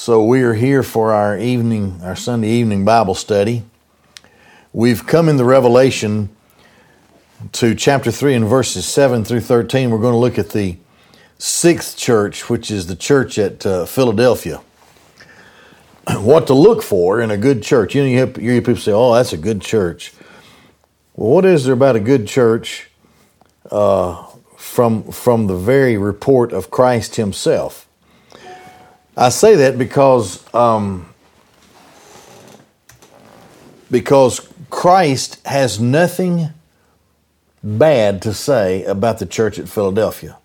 So we are here for our evening, our Sunday evening Bible study. We've come in the Revelation to chapter 3 and verses 7 through 13. We're going to look at the sixth church, which is the church at uh, Philadelphia. What to look for in a good church. You know, you hear, people say, oh, that's a good church. Well, what is there about a good church uh, from, from the very report of Christ Himself? I say that because um, because Christ has nothing bad to say about the church at Philadelphia.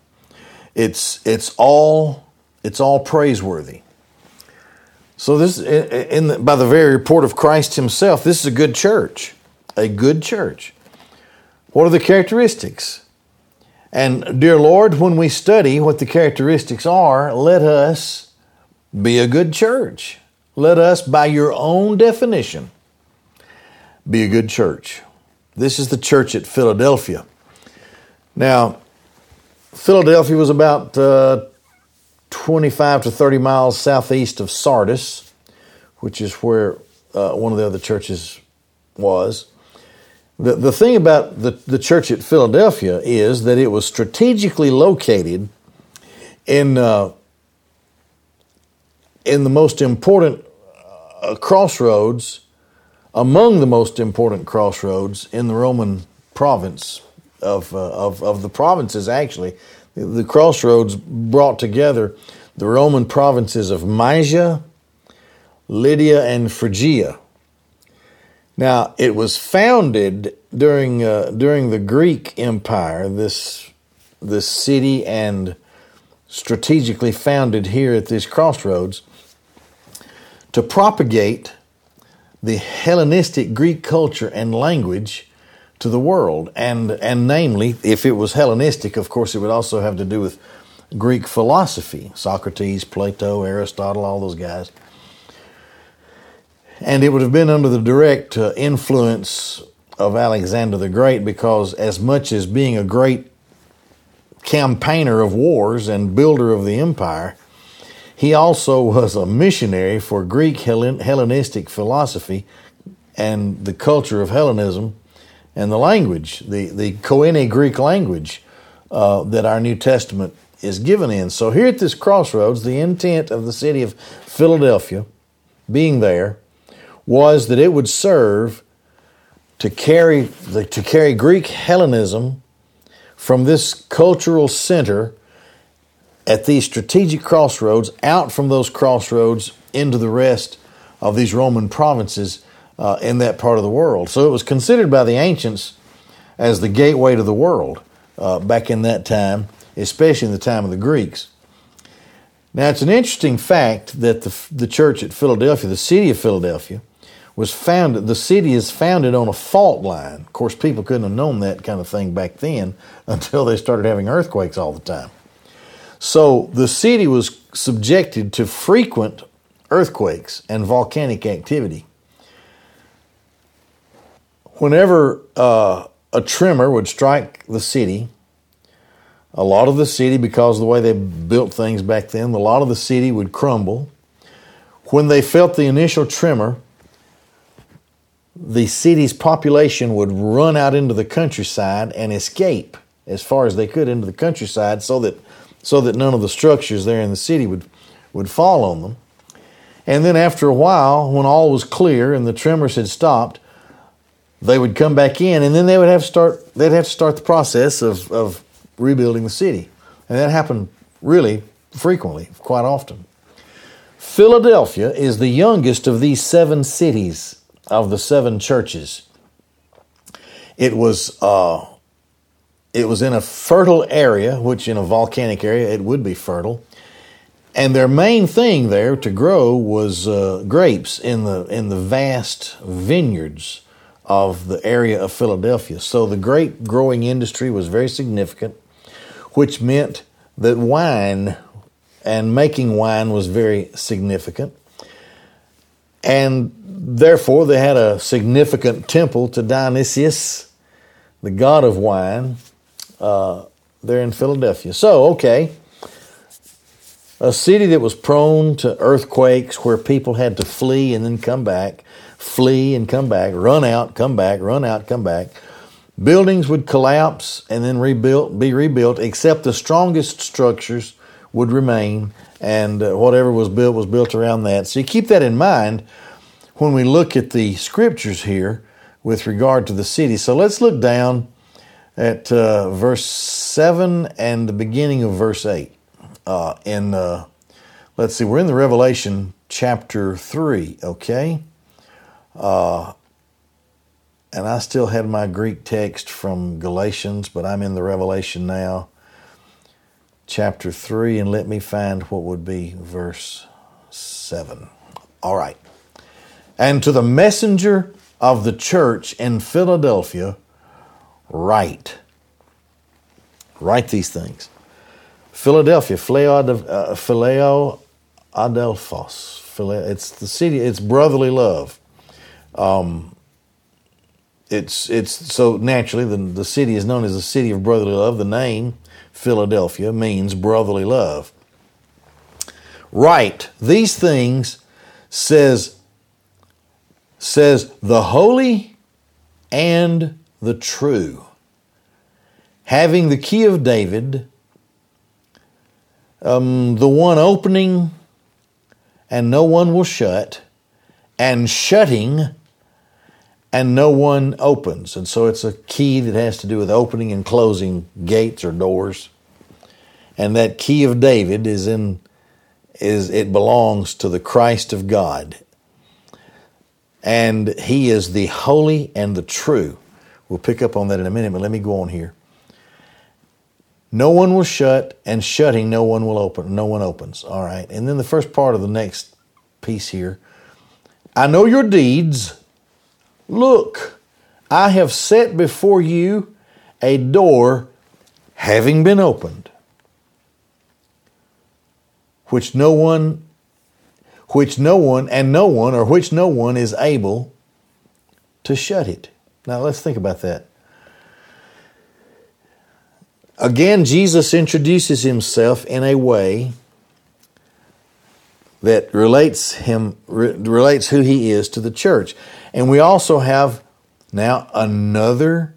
It's it's all it's all praiseworthy. So this in the, by the very report of Christ Himself, this is a good church, a good church. What are the characteristics? And dear Lord, when we study what the characteristics are, let us be a good church. Let us, by your own definition, be a good church. This is the church at Philadelphia. Now, Philadelphia was about uh, 25 to 30 miles southeast of Sardis, which is where uh, one of the other churches was. The, the thing about the, the church at Philadelphia is that it was strategically located in uh, in the most important uh, crossroads, among the most important crossroads in the Roman province of, uh, of, of the provinces, actually. The, crossroads brought together the Roman provinces of Mysia, Lydia, and Phrygia. Now, it was founded during, uh, during the Greek Empire, this, this city, and strategically founded here at this crossroads to propagate the Hellenistic Greek culture and language to the world. And, and namely, if it was Hellenistic, of course, it would also have to do with Greek philosophy Socrates, Plato, Aristotle, all those guys. And it would have been under the direct uh, influence of Alexander the Great because, as much as being a great campaigner of wars and builder of the empire, he also was a missionary for Greek Hellenistic philosophy and the culture of Hellenism and the language, the, the Koine Greek language uh, that our New Testament is given in. So, here at this crossroads, the intent of the city of Philadelphia being there was that it would serve to carry, the, to carry Greek Hellenism from this cultural center at these strategic crossroads, out from those crossroads into the rest of these Roman provinces uh, in that part of the world. So it was considered by the ancients as the gateway to the world uh, back in that time, especially in the time of the Greeks. Now, it's an interesting fact that the, the church at Philadelphia, the city of Philadelphia, was founded, the city is founded on a fault line. Of course, people couldn't have known that kind of thing back then until they started having earthquakes all the time. So the city was subjected to frequent earthquakes and volcanic activity. Whenever uh, a tremor would strike the city, a lot of the city, because of the way they built things back then, a lot of the city would crumble. When they felt the initial tremor, the city's population would run out into the countryside and escape as far as they could into the countryside so that so that none of the structures there in the city would, would fall on them. And then after a while, when all was clear and the tremors had stopped, they would come back in and then they would have to start they'd have to start the process of, of rebuilding the city. And that happened really frequently, quite often. Philadelphia is the youngest of these seven cities of the seven churches. It was uh, it was in a fertile area, which in a volcanic area it would be fertile. And their main thing there to grow was uh, grapes in the in the vast vineyards of the area of Philadelphia. So the grape growing industry was very significant, which meant that wine and making wine was very significant. And therefore, they had a significant temple to Dionysius, the god of wine, uh, there in Philadelphia. So, okay, a city that was prone to earthquakes where people had to flee and then come back, flee and come back, run out, come back, run out, come back. Buildings would collapse and then rebuilt, be rebuilt, except the strongest structures would remain, and uh, whatever was built was built around that. So you keep that in mind when we look at the scriptures here with regard to the city. So let's look down at uh, verse 7 and the beginning of verse 8. Uh, in, uh, let's see, we're in the Revelation chapter 3, okay? Uh, and I still had my Greek text from Galatians, but I'm in the Revelation now, chapter 3, and let me find what would be verse 7. All right. And to the messenger of the church in Philadelphia, write. Write these things. Philadelphia, Phileo, uh, Adelphos. It's the city, it's brotherly love. Um, it's it's so naturally the, the city is known as the city of brotherly love. The name Philadelphia means brotherly love. Right, these things says says the holy and the true, having the key of David, um, the one opening and no one will shut, and shutting and no one opens. And so it's a key that has to do with opening and closing gates or doors. And that key of David is in is it belongs to the Christ of God. And he is the holy and the true. We'll pick up on that in a minute, but let me go on here. No one will shut, and shutting, no one will open. No one opens. All right. And then the first part of the next piece here I know your deeds Look, I have set before you a door having been opened, which no one, which no one, and no one, or which no one is able to shut it. Now let's think about that. Again, Jesus introduces himself in a way that relates him re, relates who he is to the church. And we also have now another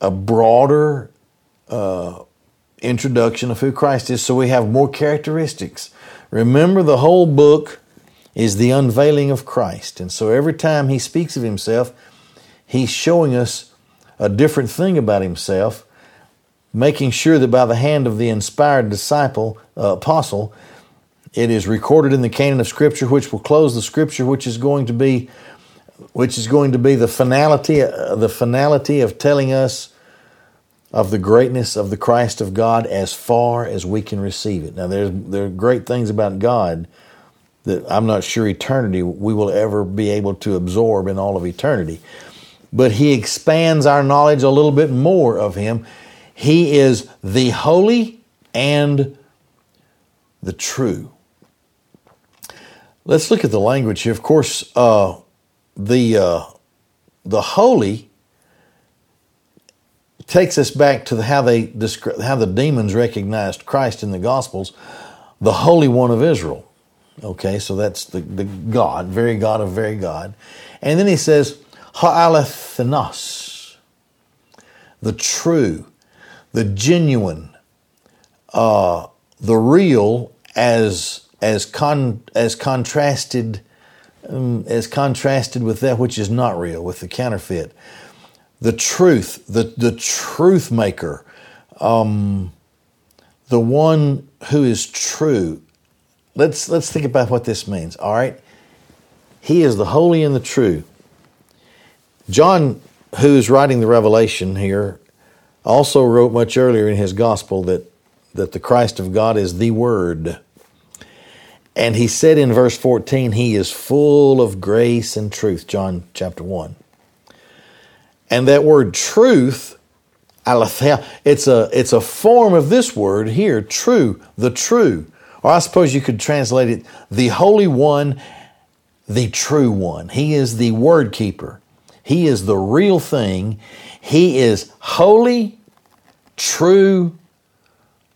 a broader uh, introduction of who Christ is. So we have more characteristics. Remember, the whole book is the unveiling of Christ. And so every time he speaks of himself, he's showing us a different thing about himself, making sure that by the hand of the inspired disciple, uh, apostle, it is recorded in the canon of Scripture, which will close the Scripture, which is going to be, which is going to be the finality, uh, the finality of telling us of the greatness of the Christ of God as far as we can receive it. Now, there's there are great things about God that I'm not sure eternity we will ever be able to absorb in all of eternity. But He expands our knowledge a little bit more of Him. He is the holy and the true. Let's look at the language here. Of course, uh, the uh, the holy takes us back to the, how they how the demons recognized Christ in the Gospels, the Holy One of Israel. Okay, so that's the, the God, very God of very God. And then he says, Ha'alethenos, the true, the genuine, uh, the real as as con as contrasted um, as contrasted with that which is not real, with the counterfeit. The truth, the the truth maker, um, the one who is true. Let's let's think about what this means. All right, he is the holy and the true. John, who is writing the Revelation here, also wrote much earlier in his gospel that that the Christ of God is the Word. And he said in verse 14, He is full of grace and truth, John chapter 1. And that word truth, aletheia, it's a, it's a form of this word here, true, the true. Or I suppose you could translate it, the Holy One, the true one. He is the word keeper. He is the real thing. He is holy, true,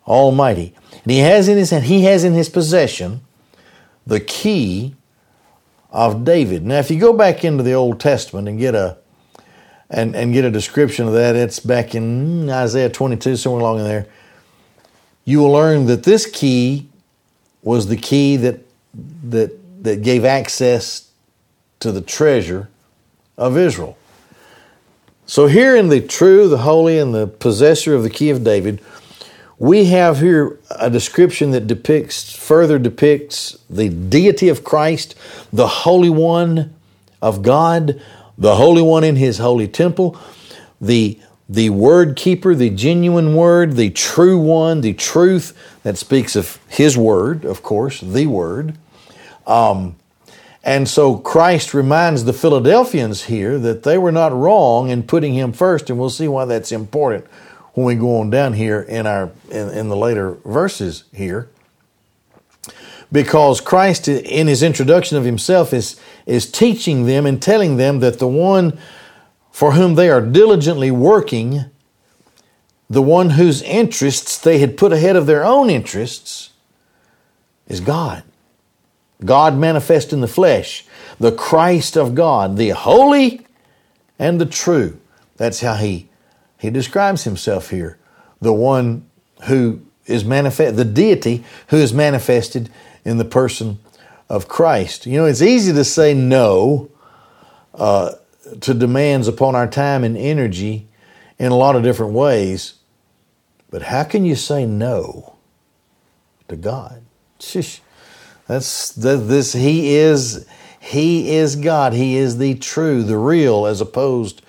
Almighty. And he has in his hand, he has in his possession the key of David. Now, if you go back into the Old Testament and get a and, and get a description of that, it's back in Isaiah 22, somewhere along in there. You will learn that this key was the key that that that gave access to the treasure of Israel. So here in the true, the holy, and the possessor of the key of David, we have here a description that depicts, further depicts the deity of Christ, the Holy One of God, the Holy One in His holy temple, the, the Word Keeper, the genuine Word, the true One, the truth that speaks of His Word, of course, the Word. Um, and so Christ reminds the Philadelphians here that they were not wrong in putting Him first, and we'll see why that's important when we go on down here in our in, in the later verses here because Christ in his introduction of himself is is teaching them and telling them that the one for whom they are diligently working the one whose interests they had put ahead of their own interests is God. God manifest in the flesh, the Christ of God, the holy and the true. That's how he he describes himself here, the one who is manifest, the deity who is manifested in the person of Christ. You know, it's easy to say no uh, to demands upon our time and energy in a lot of different ways, but how can you say no to God? Shush. That's that, this. He is. He is God. He is the true, the real, as opposed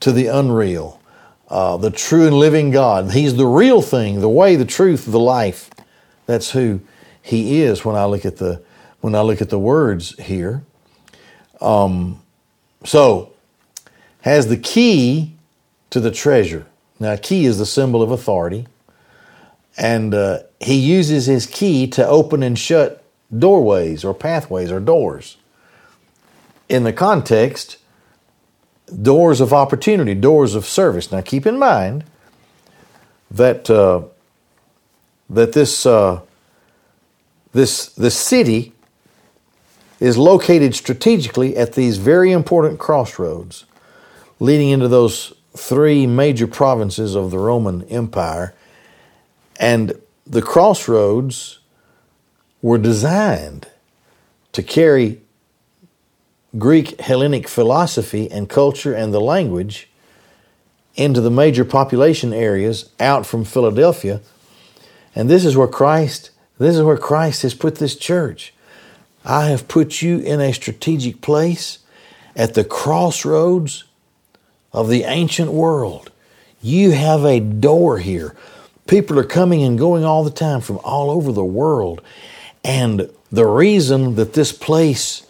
to the unreal uh, the true and living God. He's the real thing, the way, the truth, the life. That's who He is. When I look at the when I look at the words here, um, so has the key to the treasure. Now, key is the symbol of authority, and uh, he uses his key to open and shut doorways or pathways or doors. In the context, doors of opportunity, doors of service. Now, keep in mind that uh, that this uh, this this city is located strategically at these very important crossroads, leading into those three major provinces of the Roman Empire, and the crossroads were designed to carry Greek Hellenic philosophy and culture and the language into the major population areas out from Philadelphia. And this is where Christ, this is where Christ has put this church. I have put you in a strategic place at the crossroads of the ancient world. You have a door here. People are coming and going all the time from all over the world. And the reason that this place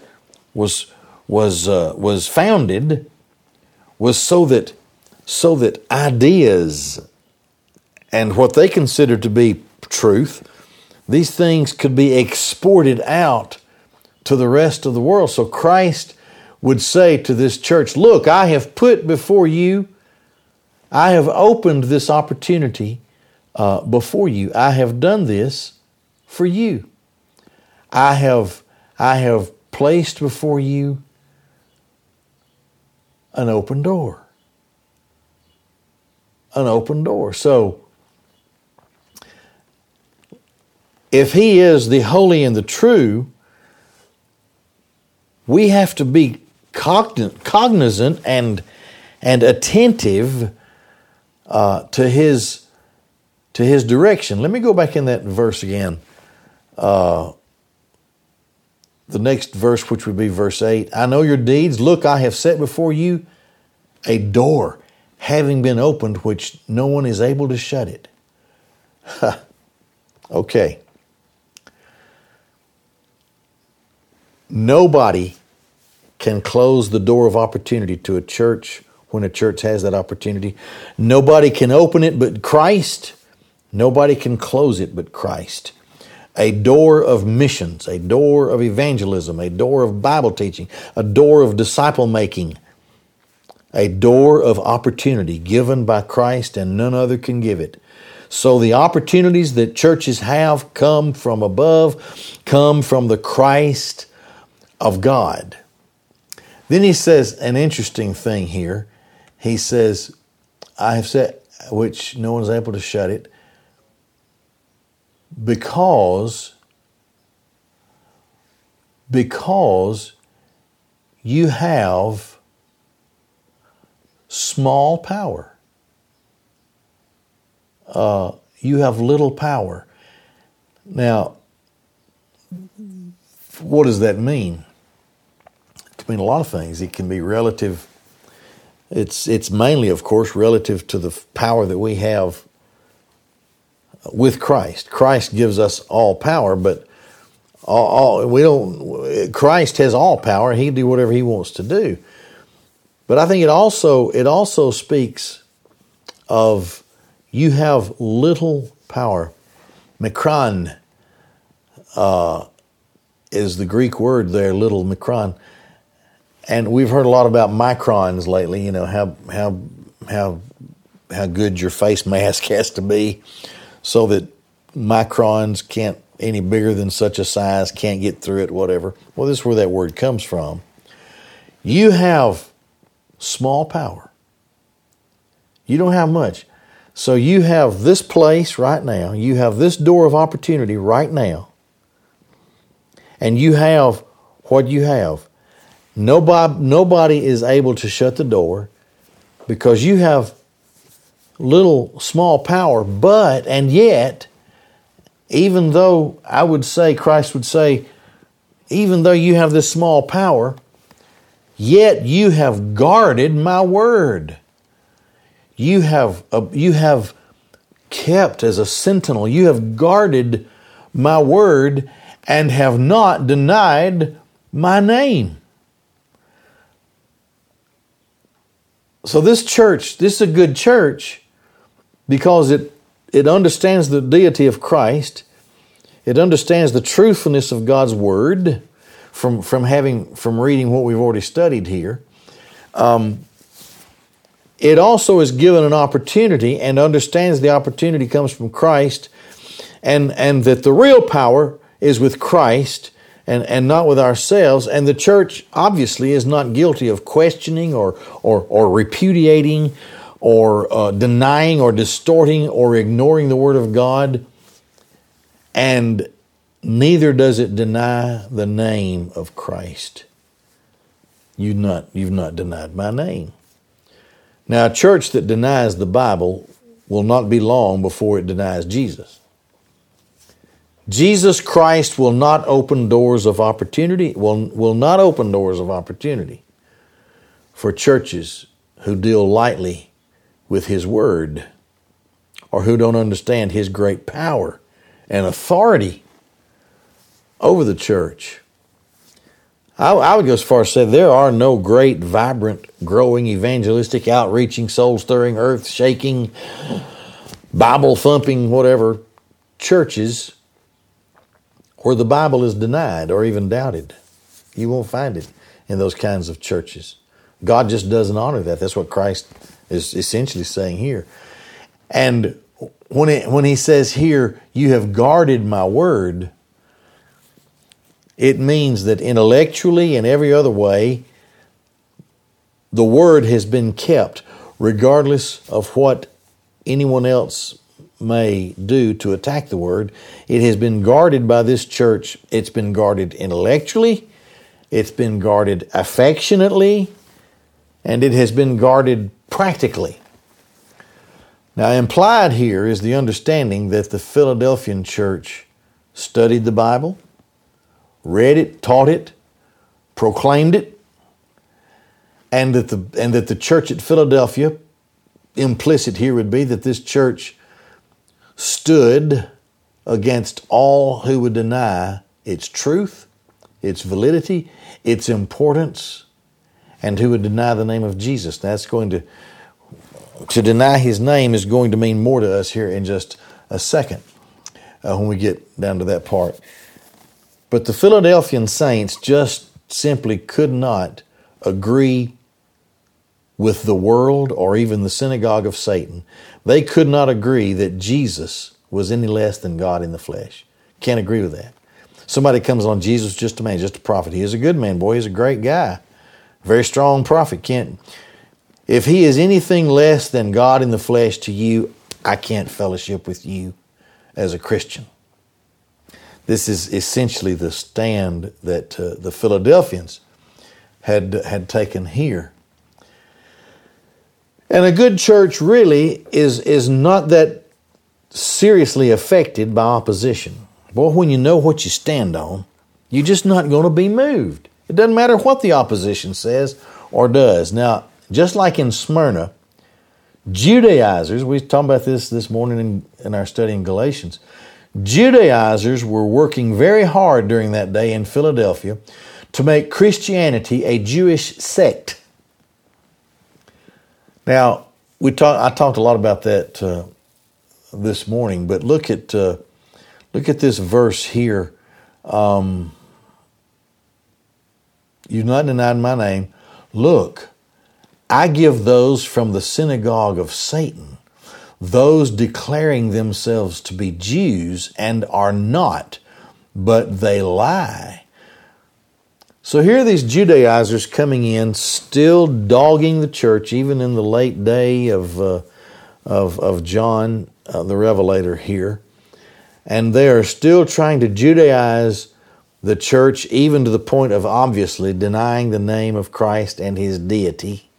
was was uh, was founded was so that so that ideas and what they considered to be truth these things could be exported out to the rest of the world. So Christ would say to this church look I have put before you I have opened this opportunity uh, before you. I have done this for you I have I have placed before you an open door. An open door. So, if He is the holy and the true, we have to be cognizant and, and attentive uh, to His to His direction. Let me go back in that verse again. Uh, the next verse, which would be verse 8 I know your deeds. Look, I have set before you a door having been opened, which no one is able to shut it. okay. Nobody can close the door of opportunity to a church when a church has that opportunity. Nobody can open it but Christ. Nobody can close it but Christ a door of missions, a door of evangelism, a door of Bible teaching, a door of disciple making, a door of opportunity given by Christ and none other can give it. So the opportunities that churches have come from above, come from the Christ of God. Then he says an interesting thing here. He says, I have said, which no one's able to shut it, because because you have small power. Uh, you have little power. Now, what does that mean? It can mean a lot of things. It can be relative. It's it's mainly, of course, relative to the power that we have with Christ. Christ gives us all power, but all, all, we don't. Christ has all power; He can do whatever He wants to do. But I think it also it also speaks of you have little power. Mikron uh, is the Greek word there, little mikron, and we've heard a lot about microns lately. You know how how how how good your face mask has to be, so that microns can't any bigger than such a size, can't get through it, whatever. Well, this is where that word comes from. You have small power. You don't have much. So you have this place right now, you have this door of opportunity right now, and you have what you have. Nobody, nobody is able to shut the door because you have little small power, but, and yet, even though I would say, Christ would say, even though you have this small power, yet you have guarded my word. You have, uh, you have kept as a sentinel, you have guarded my word and have not denied my name. So, this church, this is a good church because it it understands the deity of Christ. It understands the truthfulness of God's word from, from having from reading what we've already studied here. Um, it also is given an opportunity and understands the opportunity comes from Christ and, and that the real power is with Christ and, and not with ourselves. And the church obviously is not guilty of questioning or, or, or repudiating or uh, denying or distorting or ignoring the Word of God, and neither does it deny the name of Christ. You've not, you've not denied my name. Now, a church that denies the Bible will not be long before it denies Jesus. Jesus Christ will not open doors of opportunity, will, will not open doors of opportunity for churches who deal lightly with His Word or who don't understand His great power and authority over the church. I, I, would go as far as say there are no great, vibrant, growing, evangelistic, outreaching, soul stirring, earth shaking, Bible thumping, whatever churches where the Bible is denied or even doubted. You won't find it in those kinds of churches. God just doesn't honor that. That's what Christ is essentially saying here. And when, it, when he says here, you have guarded my word, it means that intellectually and every other way, the word has been kept, regardless of what anyone else may do to attack the word. It has been guarded by this church. It's been guarded intellectually, it's been guarded affectionately, and it has been guarded practically. Now, implied here is the understanding that the Philadelphian church studied the Bible, read it, taught it, proclaimed it, and that the, and that the church at Philadelphia, implicit here would be that this church stood against all who would deny its truth, its validity, its importance, and who would deny the name of Jesus. That's going to to deny his name is going to mean more to us here in just a second uh, when we get down to that part. But the Philadelphian saints just simply could not agree with the world or even the synagogue of Satan. They could not agree that Jesus was any less than God in the flesh. Can't agree with that. Somebody comes on Jesus just a man, just a prophet. He is a good man, boy. He's a great guy. Very strong prophet. Can't if he is anything less than God in the flesh to you, I can't fellowship with you as a Christian. This is essentially the stand that uh, the Philadelphians had had taken here. And a good church really is is not that seriously affected by opposition. Boy, when you know what you stand on, you're just not going to be moved. It doesn't matter what the opposition says or does. Now, just like in Smyrna, Judaizers, we talked about this this morning in, in our study in Galatians. Judaizers were working very hard during that day in Philadelphia to make Christianity a Jewish sect. Now, we talk, I talked a lot about that uh, this morning, but look at uh, look at this verse here. Um, You've not denied my name. Look, I give those from the synagogue of Satan, those declaring themselves to be Jews and are not, but they lie. So here are these Judaizers coming in, still dogging the church, even in the late day of, uh, of, of John uh, the Revelator here. And they are still trying to Judaize the church, even to the point of obviously denying the name of Christ and his deity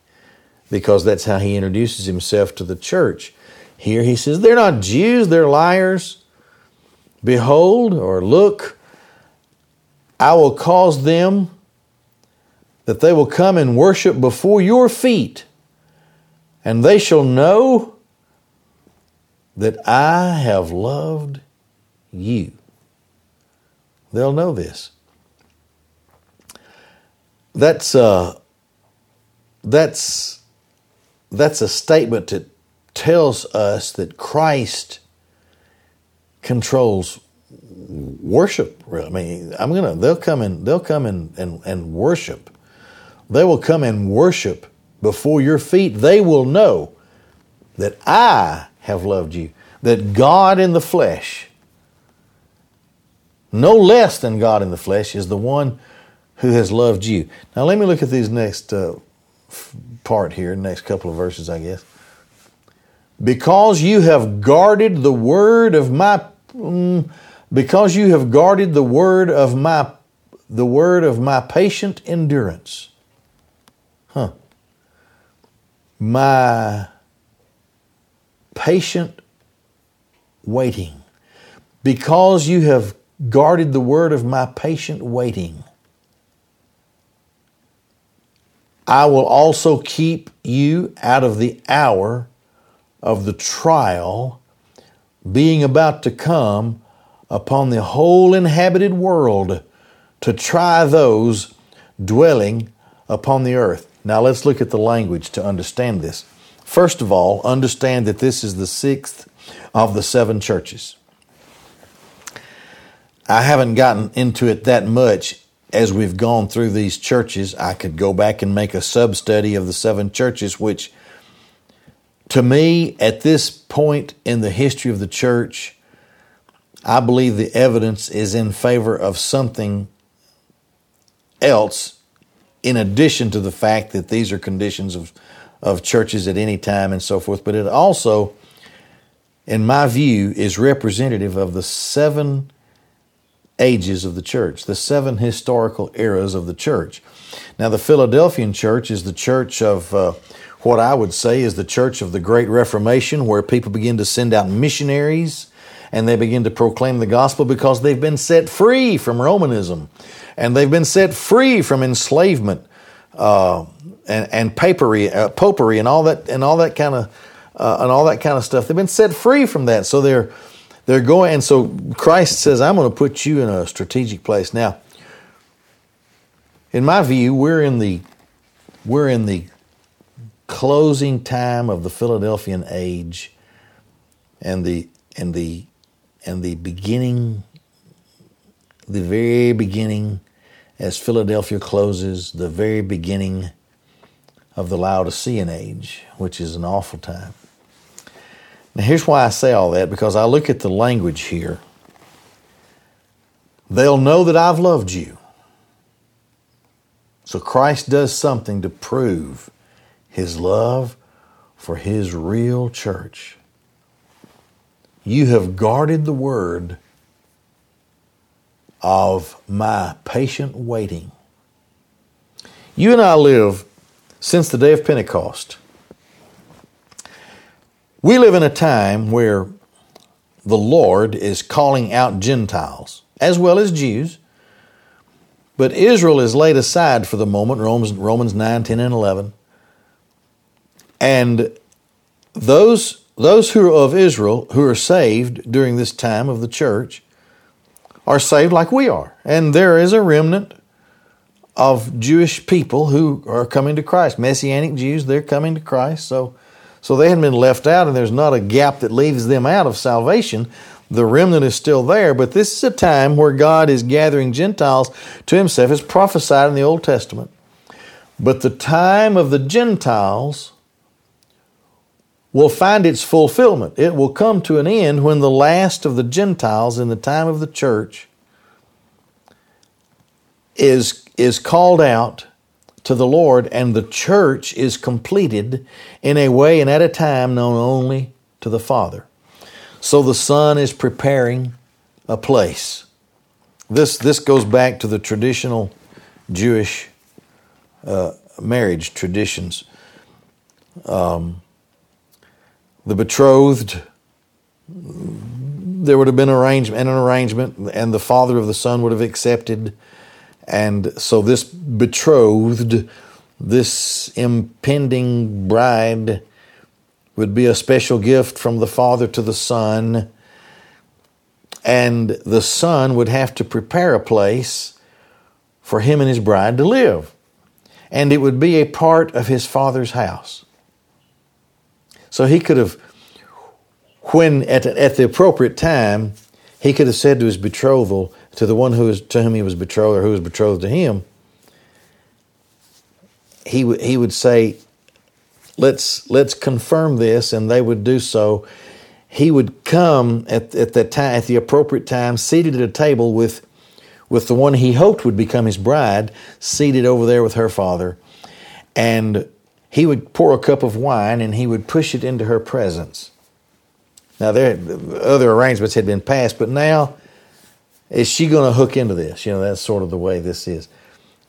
because that's how he introduces himself to the church. Here he says, They're not Jews, they're liars. Behold, or look, I will cause them that they will come and worship before your feet, and they shall know that I have loved you. They'll know this. That's uh, that's that's a statement that tells us that Christ controls worship. I mean, I'm gonna they'll come and they'll come and, and, and worship. They will come and worship before your feet. They will know that I have loved you, that God in the flesh, no less than God in the flesh, is the one who has loved you. Now, let me look at these next uh, part here, next couple of verses, I guess. Because you have guarded the word of my, mm, because you have guarded the word of my, the word of my patient endurance. Huh. My patient waiting. Because you have guarded the word of my patient waiting. I will also keep you out of the hour of the trial being about to come upon the whole inhabited world to try those dwelling upon the earth. Now let's look at the language to understand this. First of all, understand that this is the sixth of the seven churches. I haven't gotten into it that much as we've gone through these churches, I could go back and make a sub study of the seven churches, which to me, at this point in the history of the church, I believe the evidence is in favor of something else in addition to the fact that these are conditions of, of churches at any time and so forth. But it also, in my view, is representative of the seven ages of the church, the seven historical eras of the church. Now, the Philadelphian church is the church of uh, what I would say is the church of the Great Reformation, where people begin to send out missionaries and they begin to proclaim the gospel because they've been set free from Romanism and they've been set free from enslavement uh, and, and papery, uh, popery, and all that, and all that kind of, uh, and all that kind of stuff. They've been set free from that, so they're they're going, and so Christ says, I'm going to put you in a strategic place. Now, in my view, we're in the we're in the closing time of the Philadelphian age and the and the and the beginning the very beginning as Philadelphia closes, the very beginning of the Laodicean age, which is an awful time. Now, here's why I say all that because I look at the language here. They'll know that I've loved you. So Christ does something to prove his love for his real church. You have guarded the word of my patient waiting. You and I live since the day of Pentecost. We live in a time where the Lord is calling out Gentiles as well as Jews, but Israel is laid aside for the moment, Romans, Romans 9, 10, and 11. And those, those who are of Israel, who are saved during this time of the church, are saved like we are. And there is a remnant of Jewish people who are coming to Christ. Messianic Jews, they're coming to Christ. So, so they hadn't been left out, and there's not a gap that leaves them out of salvation. The remnant is still there, but this is a time where God is gathering Gentiles to himself, as prophesied in the Old Testament. But the time of the Gentiles will find its fulfillment. It will come to an end when the last of the Gentiles in the time of the church is, is called out to the Lord, and the church is completed in a way and at a time known only to the Father. So the Son is preparing a place. This, this goes back to the traditional Jewish uh, marriage traditions. Um, the betrothed, there would have been arrangement, an arrangement, and the father of the son would have accepted. And so this betrothed, this impending bride, would be a special gift from the father to the son. And the son would have to prepare a place for him and his bride to live. And it would be a part of his father's house. So he could have, when at, at the appropriate time, he could have said to his betrothal, to the one who was, to whom he was betrothed or who was betrothed to him, he, w- he would say, let's, let's confirm this, and they would do so. He would come at, at that time, at the appropriate time, seated at a table with, with the one he hoped would become his bride, seated over there with her father. And he would pour a cup of wine and he would push it into her presence. Now, there other arrangements had been passed, but now is she going to hook into this? You know, that's sort of the way this is.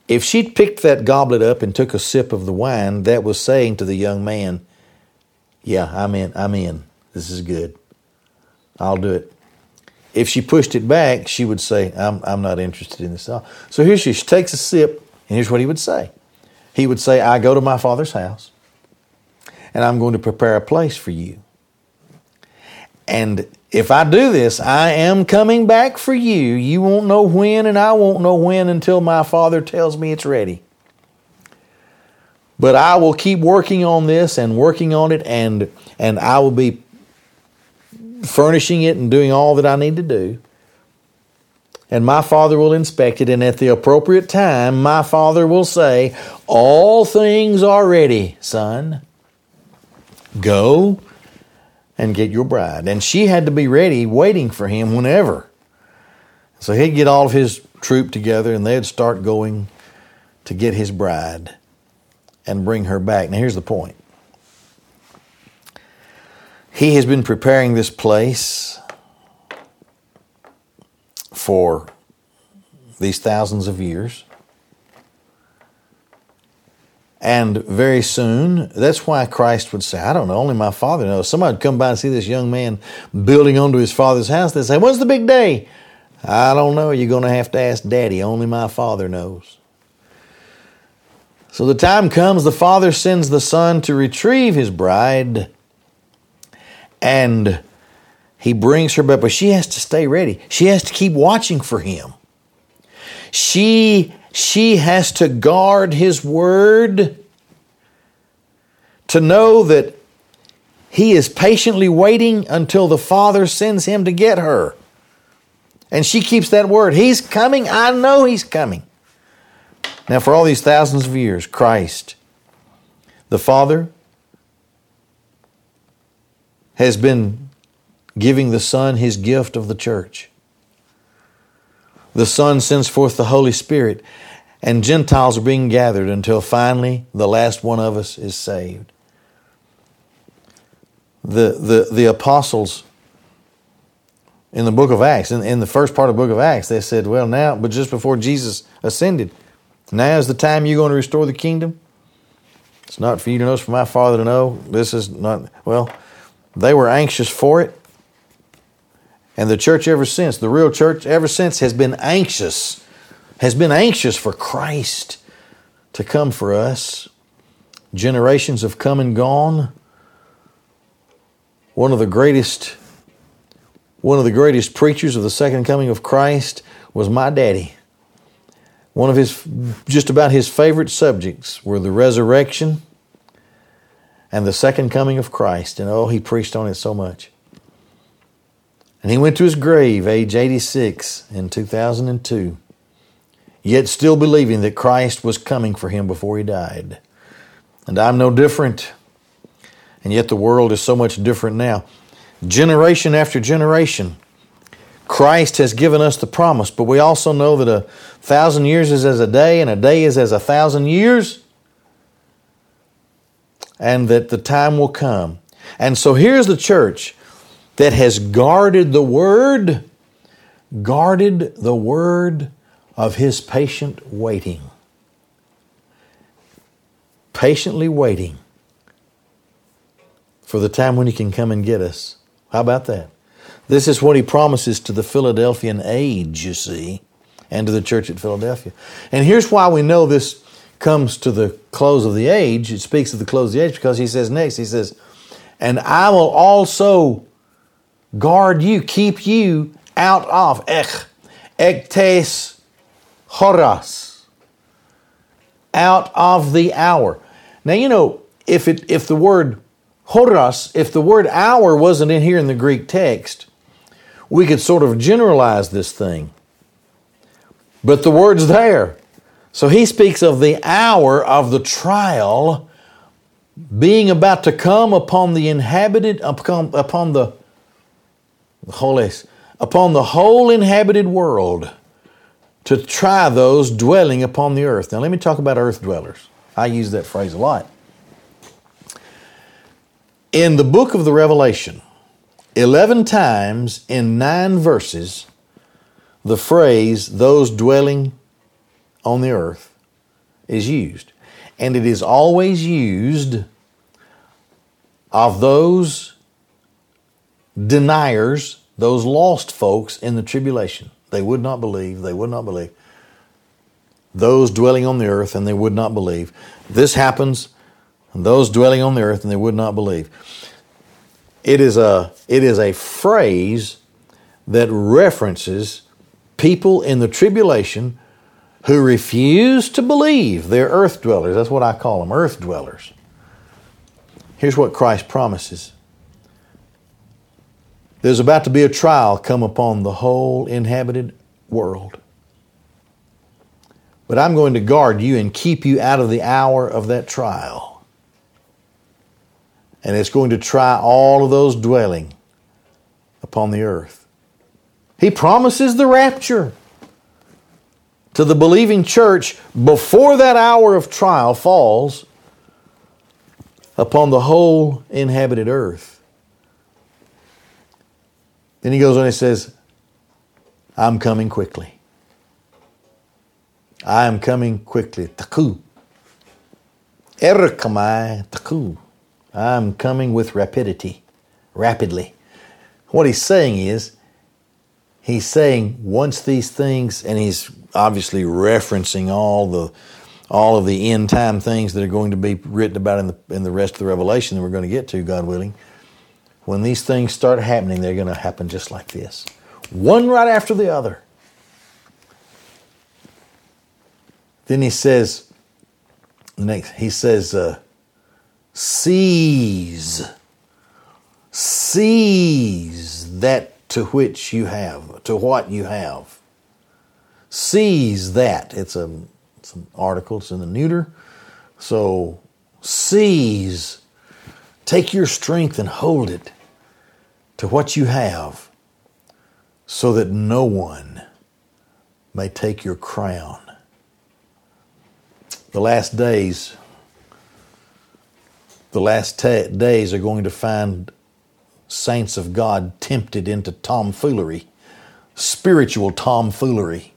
If she'd picked that goblet up and took a sip of the wine, that was saying to the young man, "Yeah, I'm in. I'm in. This is good. I'll do it." If she pushed it back, she would say, "I'm I'm not interested in this." So here she, she takes a sip, and here's what he would say he would say, I go to my father's house and I'm going to prepare a place for you. And if I do this, I am coming back for you. You won't know when, and I won't know when until my father tells me it's ready. But I will keep working on this and working on it, and, and I will be furnishing it and doing all that I need to do and my Father will inspect it, and at the appropriate time, my Father will say, All things are ready, son. Go and get your bride. And she had to be ready, waiting for him whenever. So he'd get all of his troop together, and they'd start going to get his bride and bring her back. Now, here's the point He has been preparing this place for these thousands of years. And very soon, that's why Christ would say, I don't know, only my Father knows. Somebody would come by and see this young man building onto his Father's house. They'd say, When's the big day? I don't know. You're going to have to ask Daddy. Only my Father knows. So the time comes, the Father sends the Son to retrieve his bride. And he brings her back, but she has to stay ready. She has to keep watching for him. She, she has to guard his word to know that he is patiently waiting until the Father sends him to get her. And she keeps that word. He's coming. I know he's coming. Now, for all these thousands of years, Christ, The Father has been giving the Son his gift of the church. The Son sends forth the Holy Spirit, and Gentiles are being gathered until finally the last one of us is saved. The, the, the apostles in the book of Acts, in, in the first part of the book of Acts, they said, Well, now, but just before Jesus ascended, now is the time you're going to restore the kingdom. It's not for you to know, it's for my Father to know. This is not, well, they were anxious for it. And the church ever since, the real church ever since, has been anxious, has been anxious for Christ to come for us. Generations have come and gone. One of the greatest, one of the greatest preachers of the second coming of Christ was my daddy. One of his, just about his favorite subjects were the resurrection and the second coming of Christ. And oh, he preached on it so much. And he went to his grave, age 86, in 2002, yet still believing that Christ was coming for him before he died. And I'm no different. And yet the world is so much different now. Generation after generation, Christ has given us the promise, but we also know that a thousand years is as a day, and a day is as a thousand years, and that the time will come. And so here's the church that has guarded the word, guarded the word of his patient waiting. Patiently waiting for the time when he can come and get us. How about that? This is what he promises to the Philadelphian age, you see, and to the church at Philadelphia. And here's why we know this comes to the close of the age. It speaks of the close of the age because he says next, he says, And I will also guard you, keep you out of ech, ektes horas, out of the hour. Now you know if it if the word horas, if the word hour wasn't in here in the Greek text, we could sort of generalize this thing. But the word's there. So he speaks of the hour of the trial being about to come upon the inhabited, upon, upon the Upon the whole inhabited world to try those dwelling upon the earth. Now, let me talk about earth dwellers. I use that phrase a lot. In the book of the Revelation, 11 times in nine verses, the phrase, those dwelling on the earth, is used. And it is always used of those deniers, those lost folks in the tribulation. They would not believe, they would not believe. Those dwelling on the earth and they would not believe. This happens, and those dwelling on the earth and they would not believe. It is a, it is a phrase that references people in the tribulation who refuse to believe. They're earth dwellers. That's what I call them, earth dwellers. Here's what Christ promises there's about to be a trial come upon the whole inhabited world. But I'm going to guard you and keep you out of the hour of that trial. And it's going to try all of those dwelling upon the earth. He promises the rapture to the believing church before that hour of trial falls upon the whole inhabited earth. Then he goes on and says, I'm coming quickly. I am coming quickly. Taku. Erchomai taku. I'm coming with rapidity, rapidly. What he's saying is, he's saying once these things, and he's obviously referencing all the all of the end time things that are going to be written about in the in the rest of the Revelation that we're going to get to, God willing when these things start happening, they're going to happen just like this one right after the other. Then he says, next, he says, uh, seize, seize that to which you have, to what you have. Seize that. It's, a, it's an article, it's in the neuter. So Seize. Take your strength and hold it to what you have so that no one may take your crown. The last days, the last t- days are going to find saints of God tempted into tomfoolery, spiritual tomfoolery.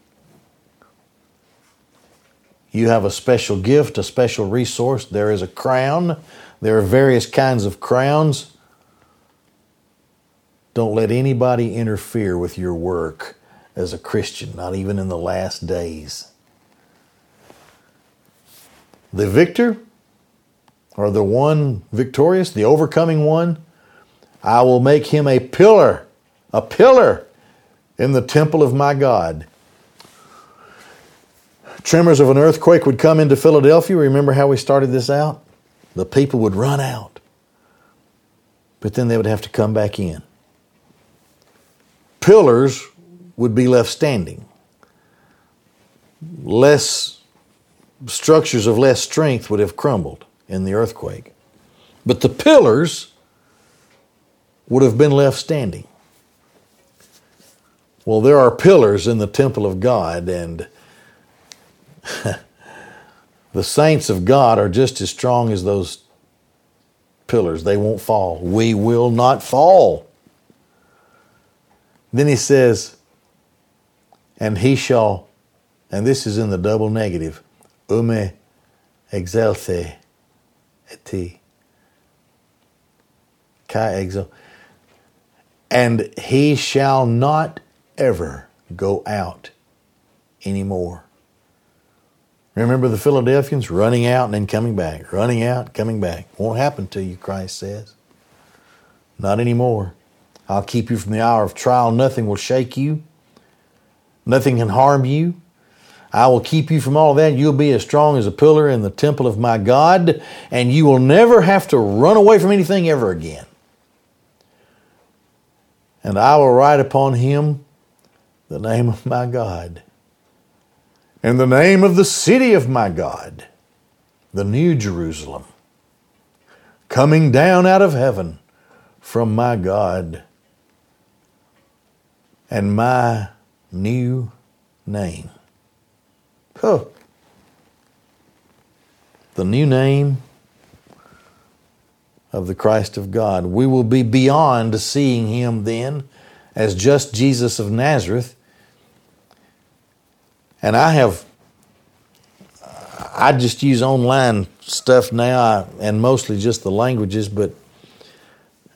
You have a special gift, a special resource. There is a crown. There are various kinds of crowns. Don't let anybody interfere with your work as a Christian, not even in the last days. The victor, or the one victorious, the overcoming one, I will make him a pillar, a pillar in the temple of my God. Tremors of an earthquake would come into Philadelphia. Remember how we started this out? The people would run out, but then they would have to come back in. Pillars would be left standing. Less structures of less strength would have crumbled in the earthquake. But the pillars would have been left standing. Well, there are pillars in the temple of God, and the saints of God are just as strong as those pillars. They won't fall. We will not fall. Then he says, and he shall, and this is in the double negative, ume exalte eti. Kai exalt and he shall not ever go out anymore. Remember the Philadelphians running out and then coming back, running out, coming back. Won't happen to you, Christ says. Not anymore. I'll keep you from the hour of trial. Nothing will shake you. Nothing can harm you. I will keep you from all that. You'll be as strong as a pillar in the temple of my God, and you will never have to run away from anything ever again and I will write upon him the name of my God, and the name of the city of my God, the New Jerusalem, coming down out of heaven from my God, and my new name. Huh. The new name of the Christ of God. We will be beyond seeing him then as just Jesus of Nazareth. And I have, I just use online stuff now and mostly just the languages, but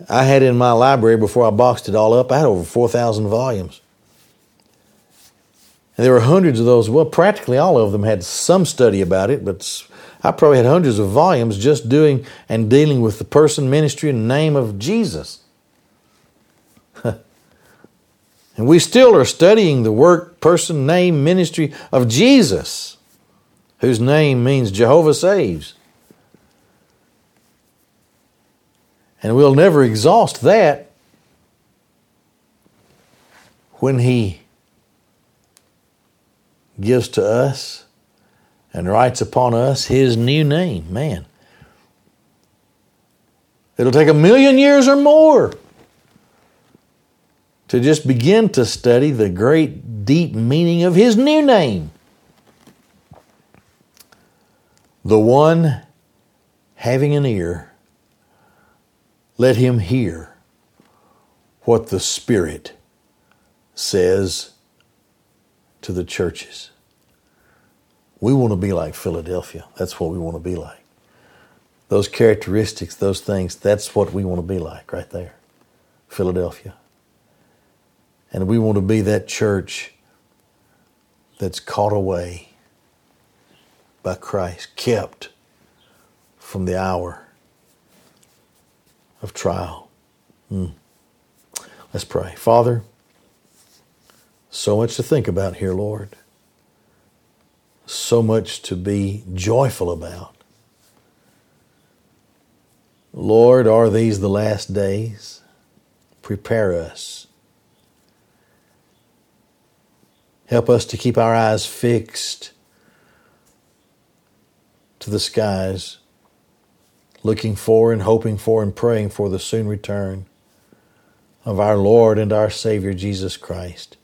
I had in my library before I boxed it all up, I had over 4,000 volumes. And there were hundreds of those. Well, practically all of them had some study about it, but I probably had hundreds of volumes just doing and dealing with the person, ministry, and name of Jesus. and we still are studying the work, person, name, ministry of Jesus, whose name means Jehovah saves. And we'll never exhaust that when He gives to us and writes upon us his new name. Man. It'll take a million years or more to just begin to study the great deep meaning of his new name. The one having an ear, let him hear what the Spirit says to the churches. We want to be like Philadelphia. That's what we want to be like. Those characteristics, those things, that's what we want to be like right there. Philadelphia. And we want to be that church that's caught away by Christ, kept from the hour of trial. Mm. Let's pray. Father, so much to think about here, Lord so much to be joyful about. Lord, are these the last days? Prepare us. Help us to keep our eyes fixed to the skies looking for and hoping for and praying for the soon return of our Lord and our Savior Jesus Christ,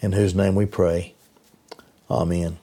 in whose name we pray. Amen.